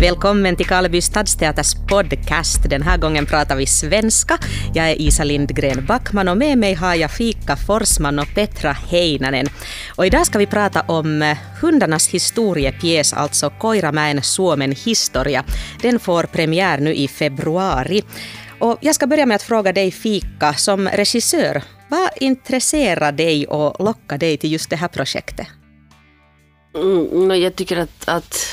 Välkommen till Karleby stadsteaters podcast. Den här gången pratar vi svenska. Jag är Isa Lindgren Backman och med mig har jag Fika Forsman och Petra Heinanen. Och idag ska vi prata om eh, hundarnas historiepjäs, alltså Koiramäen Suomen historia. Den får premiär nu i februari. Och jag ska börja med att fråga dig Fika, som regissör, vad intresserar dig och lockar dig till just det här projektet? Mm, mm jag tycker att, att,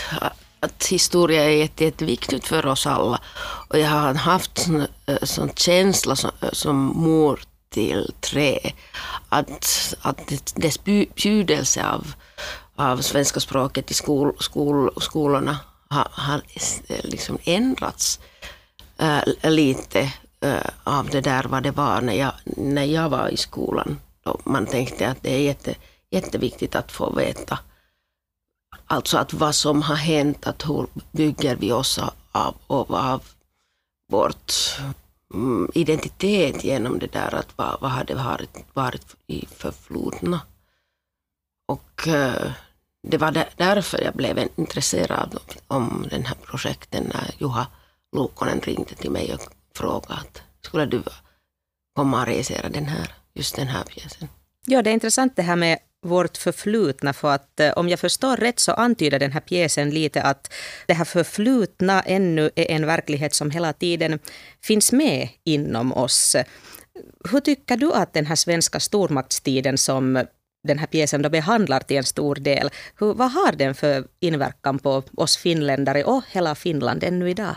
att historia är jätte, jätteviktigt för oss alla. Och jag har haft en eh, sån känsla som, eh, som mor till trä, att, att dess betydelse av, av svenska språket i skol, skol, skolorna har, har eh, liksom ändrats äh, lite äh, av det där vad det var när jag, när jag var i skolan. Då man tänkte att det är jätte, jätteviktigt att få veta Alltså att vad som har hänt, att hur bygger vi oss av, av, av vårt mm, identitet genom det där att vad, vad har det varit, varit i förflutna. Och eh, det var där, därför jag blev intresserad om den här projekten när Juha Luukkonen ringde till mig och frågade att skulle du komma och regissera den här, just den här pjäsen. Ja, det är intressant det här med vårt förflutna. För att eh, om jag förstår rätt så antyder den här pjäsen lite att det här förflutna ännu är en verklighet som hela tiden finns med inom oss. Hur tycker du att den här svenska stormaktstiden som den här pjäsen då behandlar till en stor del, hur, vad har den för inverkan på oss finländare och hela Finland ännu idag?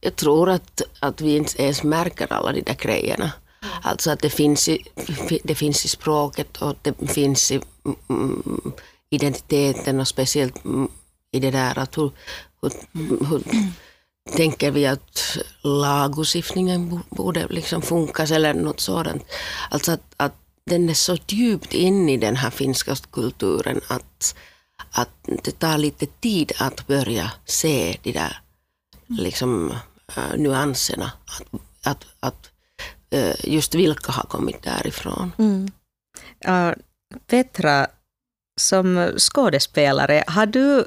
Jag tror att, att vi inte ens märker alla de där grejerna. Mm. Alltså att det finns, i, det finns i språket och det finns i mm, mm identiteten och speciellt mm, i det där att hur, hur, hur tänker vi att lagstiftningen borde liksom funka eller något sådant. Alltså att, att den är så djupt in i den här finska kulturen att, att det tar lite tid att börja se de där liksom, äh, nyanserna. Att, att, att just vilka har kommit därifrån. Mm. Uh, Petra, som skådespelare, har du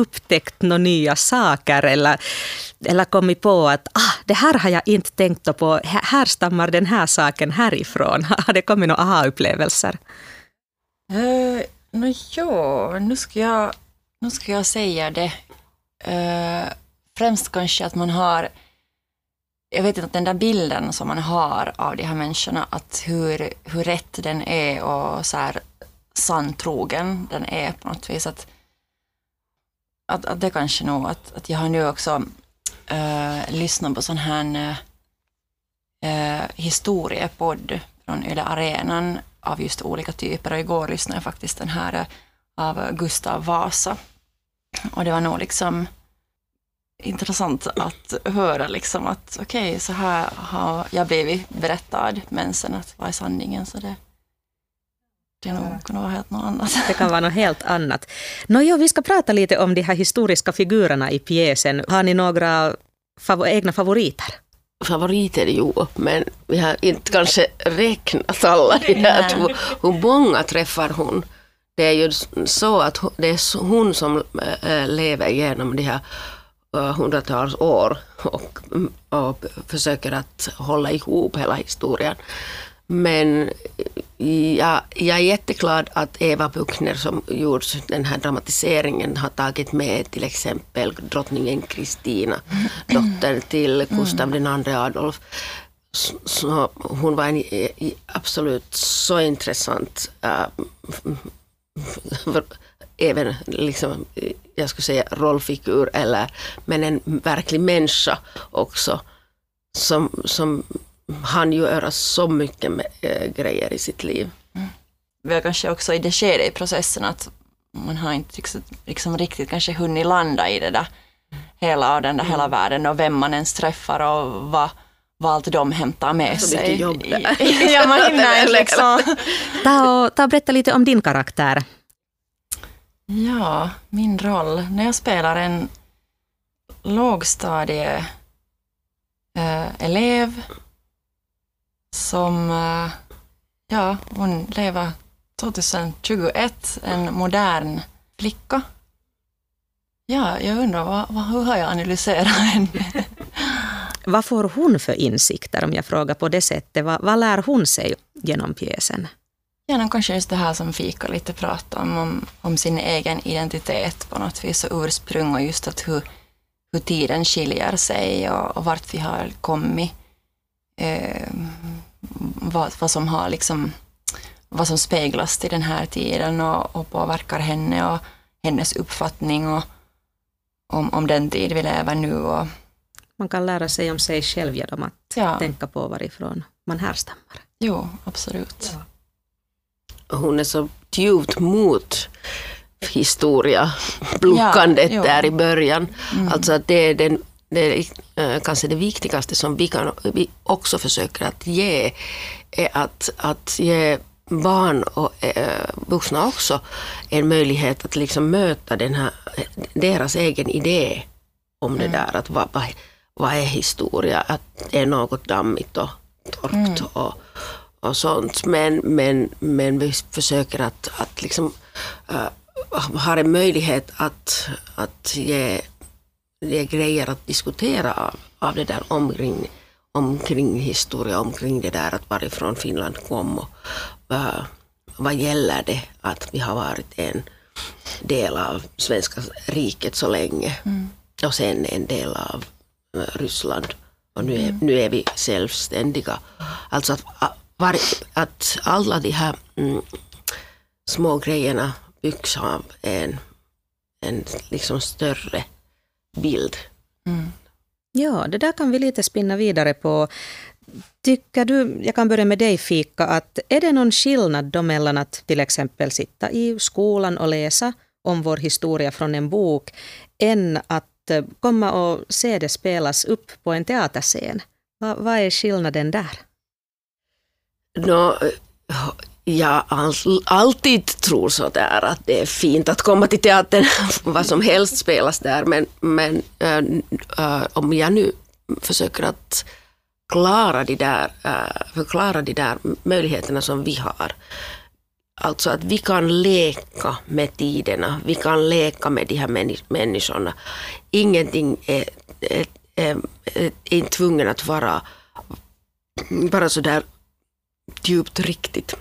upptäckt några nya saker eller, eller kommit på att ah, det här har jag inte tänkt på, här stammar den här saken härifrån? Har det kommit några aha-upplevelser? Uh, no, ja, nu ska, jag, nu ska jag säga det. Uh, främst kanske att man har jag vet inte, att den där bilden som man har av de här människorna, att hur, hur rätt den är och så här sanntrogen den är på något vis. Att, att, att det kanske nog, att, att jag har nu också äh, lyssnat på sån här äh, historiepodd från Yle Arenan av just olika typer och igår lyssnade jag faktiskt den här äh, av Gustav Vasa. Och det var nog liksom intressant att höra liksom att okej, okay, så här har jag blivit berättad, men sen att vad är sanningen? Så det, det nog kan vara helt något annat. Det kan vara något helt annat. Nå, vi ska prata lite om de här historiska figurerna i pjäsen. Har ni några fav egna favoriter? Favoriter, jo, men vi har inte kanske räknat alla de här. Hur, hur många träffar hon? Det är ju så att det är hon som äh, lever igenom de här hundratals år och, och försöker att hålla ihop hela historien. Men jag, jag är jätteglad att Eva Buchner som gjort den här dramatiseringen har tagit med till exempel drottningen Kristina, dotter till Gustav II Adolf. Så hon var en absolut så intressant äh, även liksom, jag skulle säga rollfigur, eller, men en verklig människa också. Som, som han göra så mycket med, äh, grejer i sitt liv. Mm. Vi har kanske också i det skedet i processen att man har inte liksom, liksom riktigt kanske hunnit landa i det där hela den där mm. hela världen och vem man ens träffar och vad, vad allt de hämtar med så sig. Jobb ja, man hinner liksom. ta, och, ta och berätta lite om din karaktär. Ja, min roll. När jag spelar en lågstadieelev eh, som, eh, ja, hon lever 2021, en modern flicka Ja, jag undrar vad, vad, hur har jag analyserat henne? Vad får hon för insikter om jag frågar på det sättet? Vad, vad lär hon sig genom pjäsen? Ja, kanske just det här som Fika lite pratade om, om, om sin egen identitet på något vis och ursprung och just att hur, hur tiden skiljer sig och, och vart vi har kommit. Eh, vad, vad som har liksom vad som speglas till den här tiden och, och påverkar henne och hennes uppfattning och, om, om den tid vi lever nu. Och, man kan lära sig om sig själv genom att ja. tänka på varifrån man härstammar. Jo, absolut. Ja. Hon är så djupt mot historia, blockandet ja, där i början. Mm. Alltså att det är den det är äh, kanske det viktigaste som vi, kan, vi också försöker att ge, är att, att ge barn och äh, vuxna också en möjlighet att liksom möta den här, deras egen idé om det mm. där, att vad, vad, vad är historia, att det är något dammigt och torrt mm. och, och sånt. Men, men, men vi försöker att, att liksom, äh, ha en möjlighet att, att ge, ge grejer att diskutera av, av det där omkring, omkring historia, omkring det där att varifrån Finland kom och uh, vad gäller det att vi har varit en del av svenska riket så länge mm. och sen en del av uh, Ryssland och nu är, mm. nu är vi självständiga. Alltså att, var, att alla de här mm, små grejerna byggs av en, en liksom större bild. Mm. Ja, det där kan vi lite spinna vidare på. Tycker du, jag kan börja med dig Fika, att är det någon skillnad då mellan att till exempel sitta i skolan och läsa om vår historia från en bok, än att eh, komma och se det spelas upp på en teaterscen? Va, vad är skillnaden där? No, eh, jag alltid tror så där att det är fint att komma till teatern, vad som helst spelas där, men, men äh, äh, om jag nu försöker att klara de där, äh, förklara de där möjligheterna som vi har. Alltså att vi kan leka med tiderna, vi kan leka med de här människorna. Ingenting är, är, är, är tvungen att vara bara så där djupt riktigt.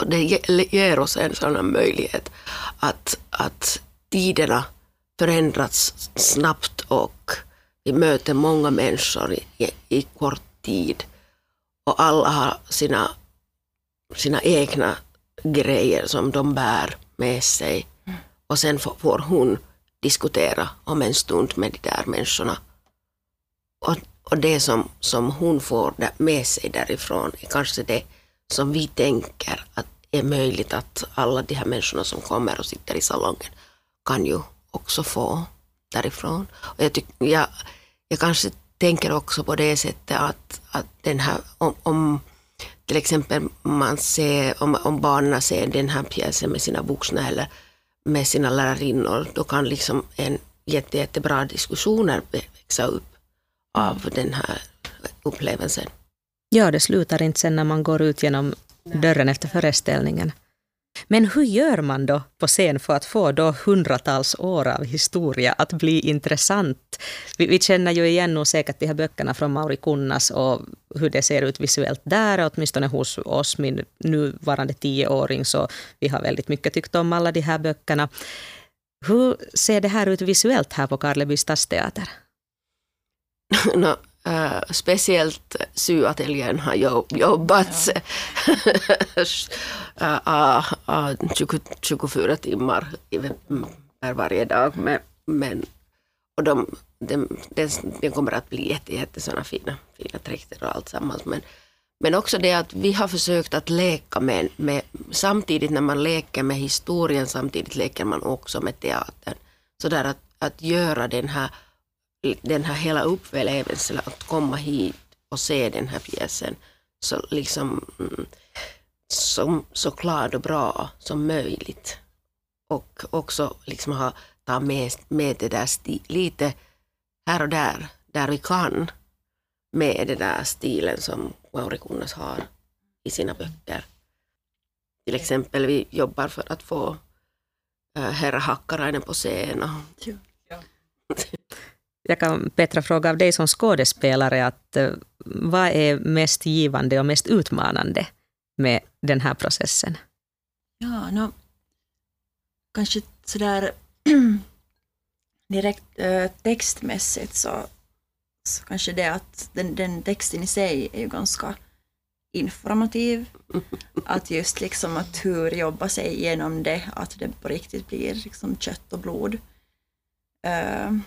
Och det ger oss en sån möjlighet att, att tiderna förändras snabbt och vi möter många människor i, i kort tid. Och alla har sina, sina egna grejer som de bär med sig. Och sen får hon diskutera om en stund med de där människorna. Och, och det som, som hon får med sig därifrån är kanske det som vi tänker att är möjligt att alla de här människorna som kommer och sitter i salongen kan ju också få därifrån. Och jag, tyck, jag, jag kanske tänker också på det sättet att, att den här, om, om till exempel man ser, om, om barnen ser den här pjäsen med sina vuxna eller med sina lärarinnor, då kan liksom en jätte, jättebra diskussioner växa upp av den här upplevelsen. Ja, det slutar inte sen när man går ut genom dörren efter föreställningen. Men hur gör man då på scen för att få då hundratals år av historia att bli intressant? Vi, vi känner ju igen nog säkert de här böckerna från Mauri Kunnas och hur det ser ut visuellt där, åtminstone hos oss, min nuvarande tioåring, så vi har väldigt mycket tyckt om alla de här böckerna. Hur ser det här ut visuellt här på Karleby stadsteater? No, Uh, speciellt syateljén har jobbat ja. uh, 20, 24 timmar per varje dag. Men, men, och de, de, de, de kommer att bli jätte, jätte såna fina, fina dräkter och allt sammans. Men, men också det att vi har försökt att leka med, med, samtidigt när man leker med historien, samtidigt leker man också med teatern. Så där att, att göra den här den här hela upplevelsen att komma hit och se den här pjäsen så, liksom, mm, så, så klart och bra som möjligt. Och också liksom ha, ta med, med det där sti, lite här och där, där vi kan, med den där stilen som Mauri Kunnas har i sina böcker. Till exempel vi jobbar för att få äh, herra Hakkarainen på scen. Jag kan Petra fråga av dig som skådespelare, att, eh, vad är mest givande och mest utmanande med den här processen? Ja, no, kanske sådär direkt äh, textmässigt så, så kanske det att den, den texten i sig är ju ganska informativ. Att just liksom att hur jobba sig igenom det, att det på riktigt blir liksom kött och blod. Uh,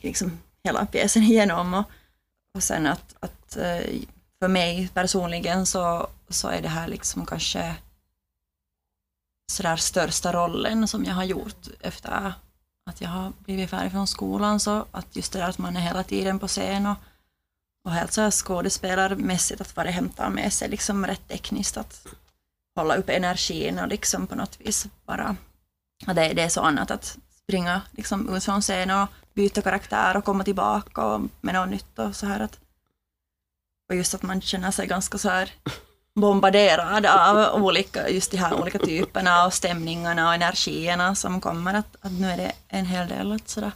liksom hela pjäsen igenom. Och, och sen att, att eh, för mig personligen så, så är det här liksom kanske sådär största rollen som jag har gjort efter att jag har blivit färdig från skolan. Så att just det där att man är hela tiden på scen och, och helt så här skådespelarmässigt att vad det hämtar med sig liksom rätt tekniskt att hålla upp energin och liksom på något vis bara, och det, det är så annat att springa liksom ut från scen och byta karaktär och komma tillbaka och med något nytt och så här att och just att man känner sig ganska så här bombarderad av olika, just de här olika typerna och stämningarna och energierna som kommer. Att, att nu är det en hel del att sådär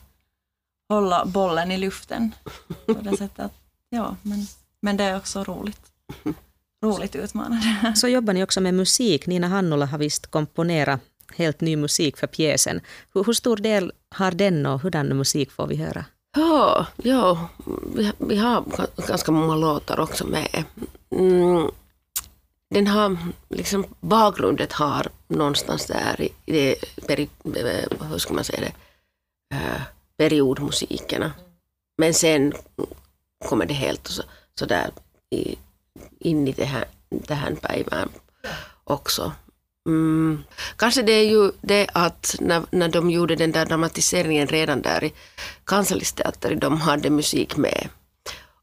hålla bollen i luften på det sättet. Ja, men, men det är också roligt. Roligt utmanande. Så jobbar ni också med musik. Nina Hannula har visst komponerat helt ny musik för pjäsen. Hur, hur stor del har den och hurdan musik får vi höra? Ja, ja vi, vi har ganska många låtar också med. Mm, den har, liksom bakgrunden har någonstans där i, i peri, eh, hur ska man säga det, äh, periodmusikerna. Men sen kommer det helt så, så där i, in i det här, det här päivään också. Mm. Kanske det är ju det att när, när de gjorde den där dramatiseringen redan där i Kansallisteatern, de hade musik med.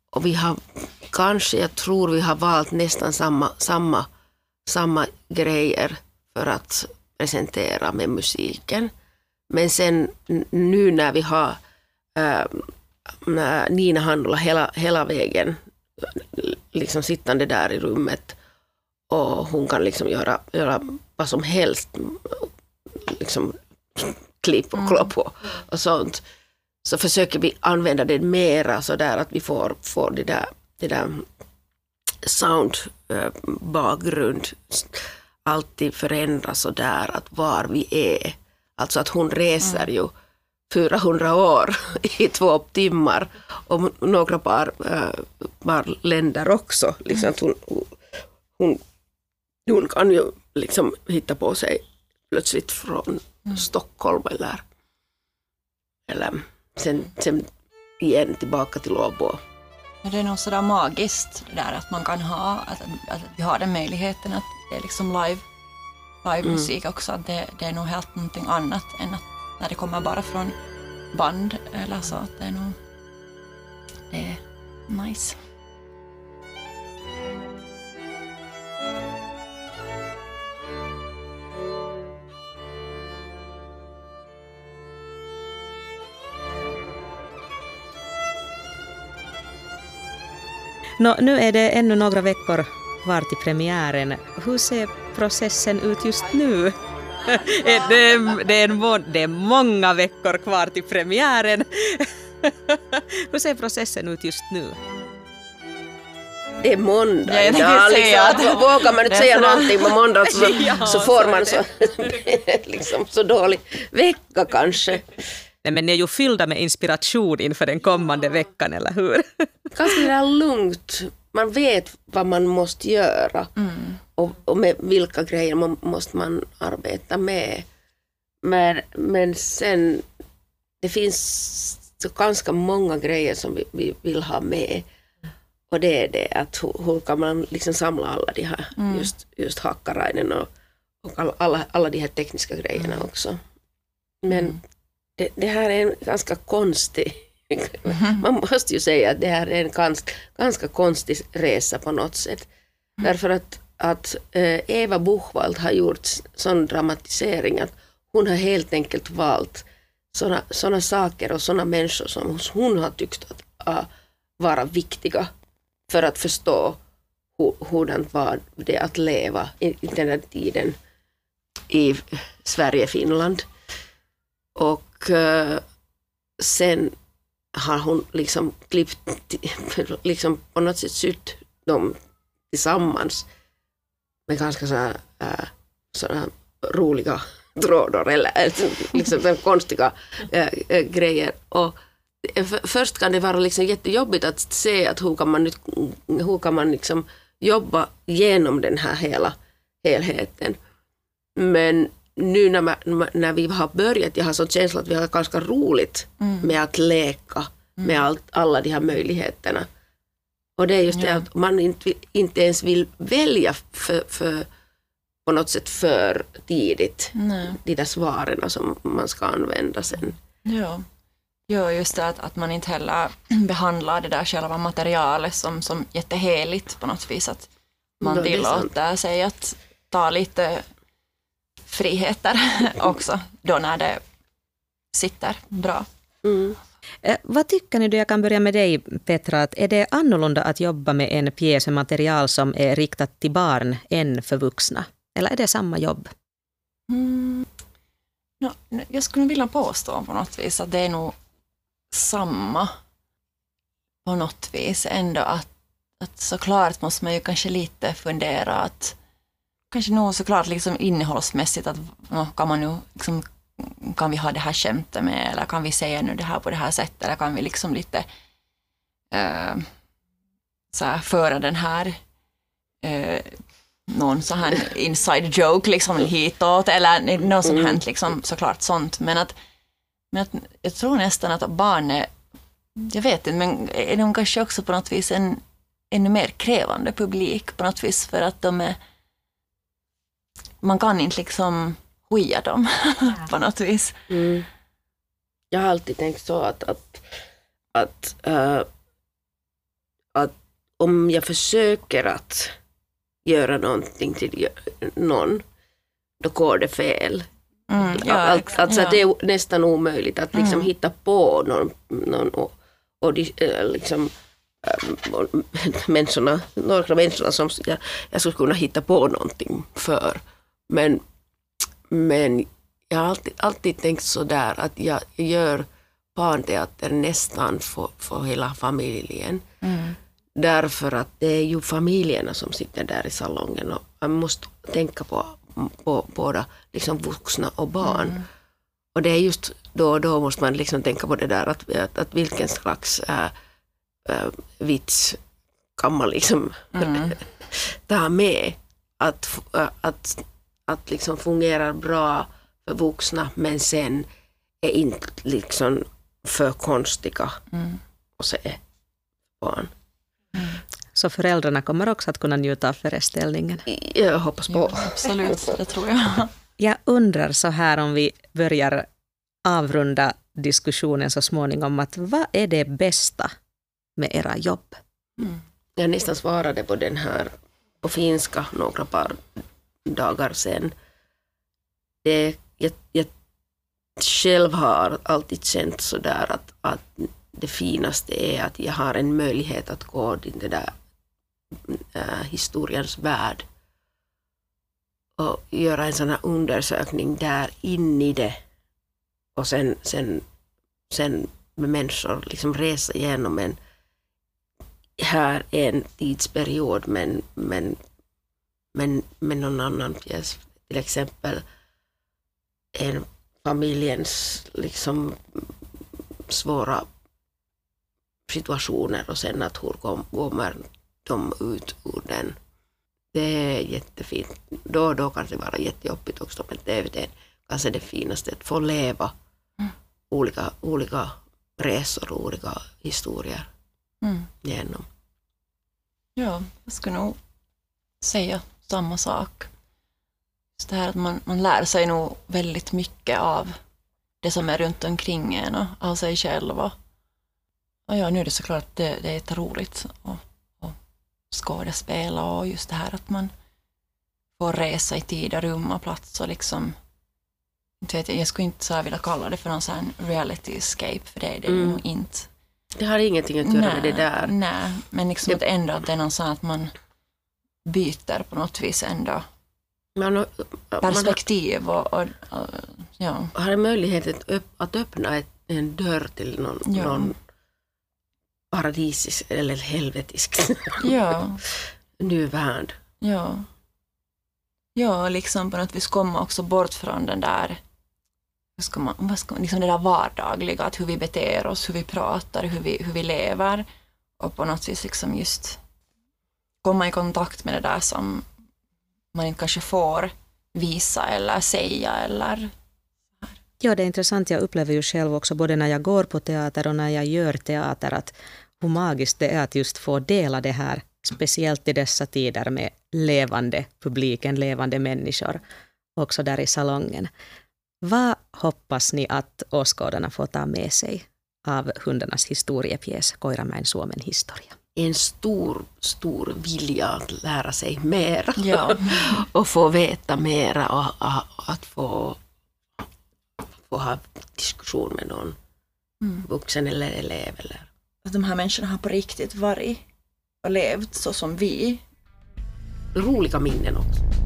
Och vi har kanske, jag tror vi har valt nästan samma, samma, samma grejer för att presentera med musiken. Men sen nu när vi har äh, Nina Handula hela, hela vägen liksom sittande där i rummet och hon kan liksom göra, göra vad som helst, liksom klipp och klopp och, och sånt. Så försöker vi använda det mera så där att vi får, får det där, det där sound äh, bakgrund alltid förändras så där att var vi är. Alltså att hon reser ju 400 år i två timmar och några par, äh, par länder också. Liksom hon, hon, hon kan ju liksom hitta på sig plötsligt från mm. Stockholm eller, eller sen, sen igen tillbaka till Åbo. Det är nog sådär magiskt det där att man kan ha, att, att vi har den möjligheten att det är liksom live, live mm. musik också. Att det, det är nog helt någonting annat än att när det kommer bara från band eller så. Att det är nog, det är nice. Nå, nu är det ännu några veckor kvar till premiären. Hur ser processen ut just nu? det, är, det, är en, det är många veckor kvar till premiären. Hur ser processen ut just nu? Det är måndag idag. Liksom. Vågar man inte säga någonting på måndag så, ja, så får man så, liksom, så dålig vecka kanske. Nej, men ni är ju fyllda med inspiration inför den kommande veckan, eller hur? Ganska det lugnt. Man vet vad man måste göra mm. och, och, med vilka grejer man måste man arbeta med. Men, men sen, det finns så ganska många grejer som vi, vi vill ha med. Och det är det att hur, hur kan man liksom samla alla de här, mm. just, just Hakkarainen och, och alla, alla de här tekniska grejerna mm. också. Men mm det, det här är en ganska konstig Mm. Man måste ju säga att det här är en ganska, ganska konstig resa på något sätt. Mm. Därför att, att eh, Eva Buchwald har gjort sån dramatisering att hon har helt enkelt valt såna, såna saker och såna människor som hon har tyckt att uh, vara viktiga för att förstå hur, hurdant var det att leva i, i den här tiden i Sverige, Finland. Och Eh, sen har hon liksom klippt, liksom på något sätt sytt dem tillsammans med ganska sådana äh, eh, såna roliga trådar eller liksom konstiga äh, grejer. Och först kan det vara liksom jättejobbigt att se att hur kan man, hur kan man liksom jobba genom den här hela helheten. Men nu när, man, när vi har börjat, jag har sån känsla att vi har ganska roligt mm. med att leka mm. med allt, alla de här möjligheterna. Och det är just ja. det att man inte, inte ens vill välja för, för på något sätt för tidigt Nej. de där svaren som man ska använda sen. Ja, ja just det att, att man inte heller behandlar det där själva materialet som, som jätteheligt på något vis. Att man tillåter sig att ta lite friheter också då när det sitter bra. Mm. Eh, vad tycker ni, då jag kan börja med dig Petra, att är det annorlunda att jobba med en pjäs med material som är riktat till barn än för vuxna? Eller är det samma jobb? Mm. No, jag skulle vilja påstå på något vis att det är nog samma på något vis ändå att, att såklart måste man ju kanske lite fundera att kanske nog såklart liksom innehållsmässigt att kan man nu liksom, kan vi ha det här skämtet med eller kan vi säga nu det här på det här sättet eller kan vi liksom lite uh, så här, föra den här uh, någon sån här inside joke liksom hitåt eller något sånt här mm. liksom såklart sånt men att, men att jag tror nästan att barn är, jag vet inte men är de kanske också på något vis en ännu mer krävande publik på något vis för att de är man kan inte liksom hoja dem på något vis. Mm. Jag har alltid tänkt så att, att, att, uh, att om jag försöker att göra någonting till någon, då går det fel. Mm, ja, Allt, alltså ja. det är nästan omöjligt att liksom mm. hitta på någon, någon och, och eh, liksom, äh, människorna, några människorna som jag, jag skulle kunna hitta på någonting för. Men, men jag har alltid, alltid tänkt så där att jag gör barnteater nästan för, för hela familjen. Mm. Därför att det är ju familjerna som sitter där i salongen och man måste tänka på, på båda liksom vuxna och barn. Mm. Och det är just då och då måste man liksom tänka på det där att, att, att vilken slags äh, äh, vits kan man liksom mm. ta med. Att, att att liksom fungerar bra för vuxna men sen är inte liksom för konstiga mm. att se barn. Mm. Så föräldrarna kommer också att kunna njuta av föreställningen? Jag hoppas på. Ja, absolut, det tror jag. Jag undrar så här om vi börjar avrunda diskussionen så småningom, att vad är det bästa med era jobb? Mm. Jag nästan svarade på den här på finska några par dagar sedan. Det, jag, jag själv har alltid känt sådär att, att det finaste är att jag har en möjlighet att gå in den där äh, historiens värld och göra en sån här undersökning där in i det och sen, sen, sen med människor liksom resa igenom en här en tidsperiod men, men men med någon annan pjäs. Till exempel en familjens liksom svåra situationer och sen att hur kommer de ut ur den. Det är jättefint. Då och då kan det vara jättejobbigt också men det är kanske det finaste, att få leva mm. olika, olika resor och olika historier mm. genom. Ja, jag skulle nog säga samma sak. Just det här att man, man lär sig nog väldigt mycket av det som är runt omkring en och av sig själv. Och, och ja, nu är det såklart det, det är jätteroligt att, att skådespela och just det här att man får resa i tid och rum och plats och liksom inte vet jag, jag skulle inte så vilja kalla det för någon sån reality escape för det är det mm. nog inte. Det har ingenting att göra nej, med det där. Nej, men liksom det... att ändå att det är någon sån att man byter på något vis ändå Man, har- man perspektiv och, och, och ja. har en möjlighet att, öpp, att öppna ett, en dörr till någon, Ja. någon paradisisk eller helvetisk ja. ny värld. Ja. Ja, liksom på något vis komma också bort från den där, hur ska man, vad ska liksom det där vardagliga, att hur vi beter oss, hur vi pratar, hur vi, hur vi lever och på något vis liksom just komma i kontakt med det där som man inte kanske får visa eller säga eller Ja, det är intressant. Jag upplever ju själv också både när jag går på teater och när jag gör teater att hur magiskt det är att just få dela det här, speciellt i dessa tider med levande publiken, levande människor, också där i salongen. Vad hoppas ni att åskådarna får ta med sig av hundarnas historiepjäs Koiramäen Suomen historia? En stor, stor vilja att lära sig mera ja, och få veta mera och, och att få, få ha diskussion med någon Mm. vuxen eller elev. Eller. att de här människorna har på riktigt varit och levt så som vi. Roliga minnen också.